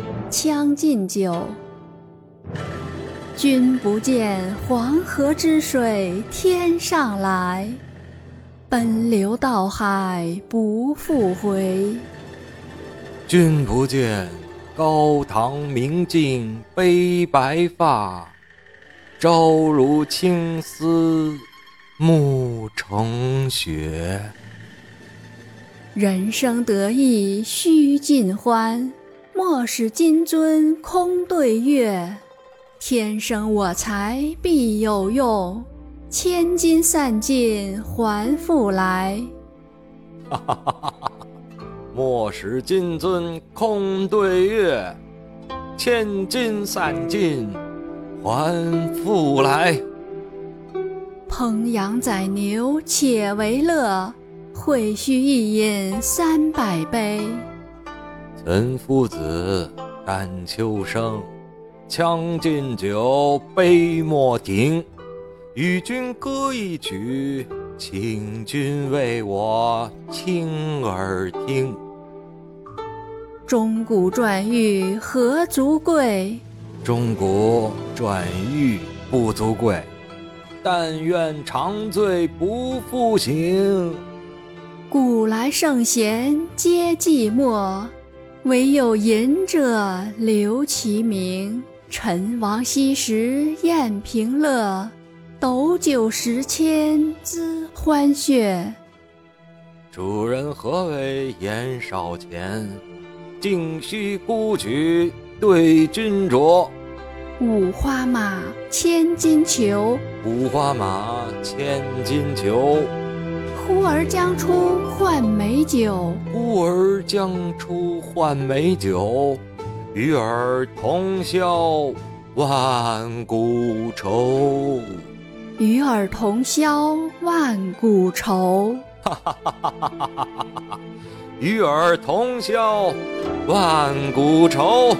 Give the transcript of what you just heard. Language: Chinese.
《将进酒》。君不见黄河之水天上来，奔流到海不复回。君不见高堂明镜悲白发，朝如青丝暮成雪。人生得意须尽欢，莫使金樽空对月。天生我材必有用，千金散尽还复来。哈哈哈哈哈！莫使金樽空对月，千金散尽还复来。烹羊宰牛且为乐，会须一饮三百杯。岑夫子，丹丘生。将进酒，杯莫停。与君歌一曲，请君为我倾耳听。钟鼓馔玉何足贵？钟鼓馔玉不足贵。但愿长醉不复醒。古来圣贤皆寂寞，惟有饮者留其名。陈王昔时宴平乐，斗酒十千恣欢谑。主人何为言少钱？径须沽取对君酌。五花马，千金裘。五花马，千金裘。呼儿将出换美酒。呼儿将出换美酒。与尔同销万古愁。与尔同销万古愁。哈哈哈哈哈哈！与尔同销万古愁。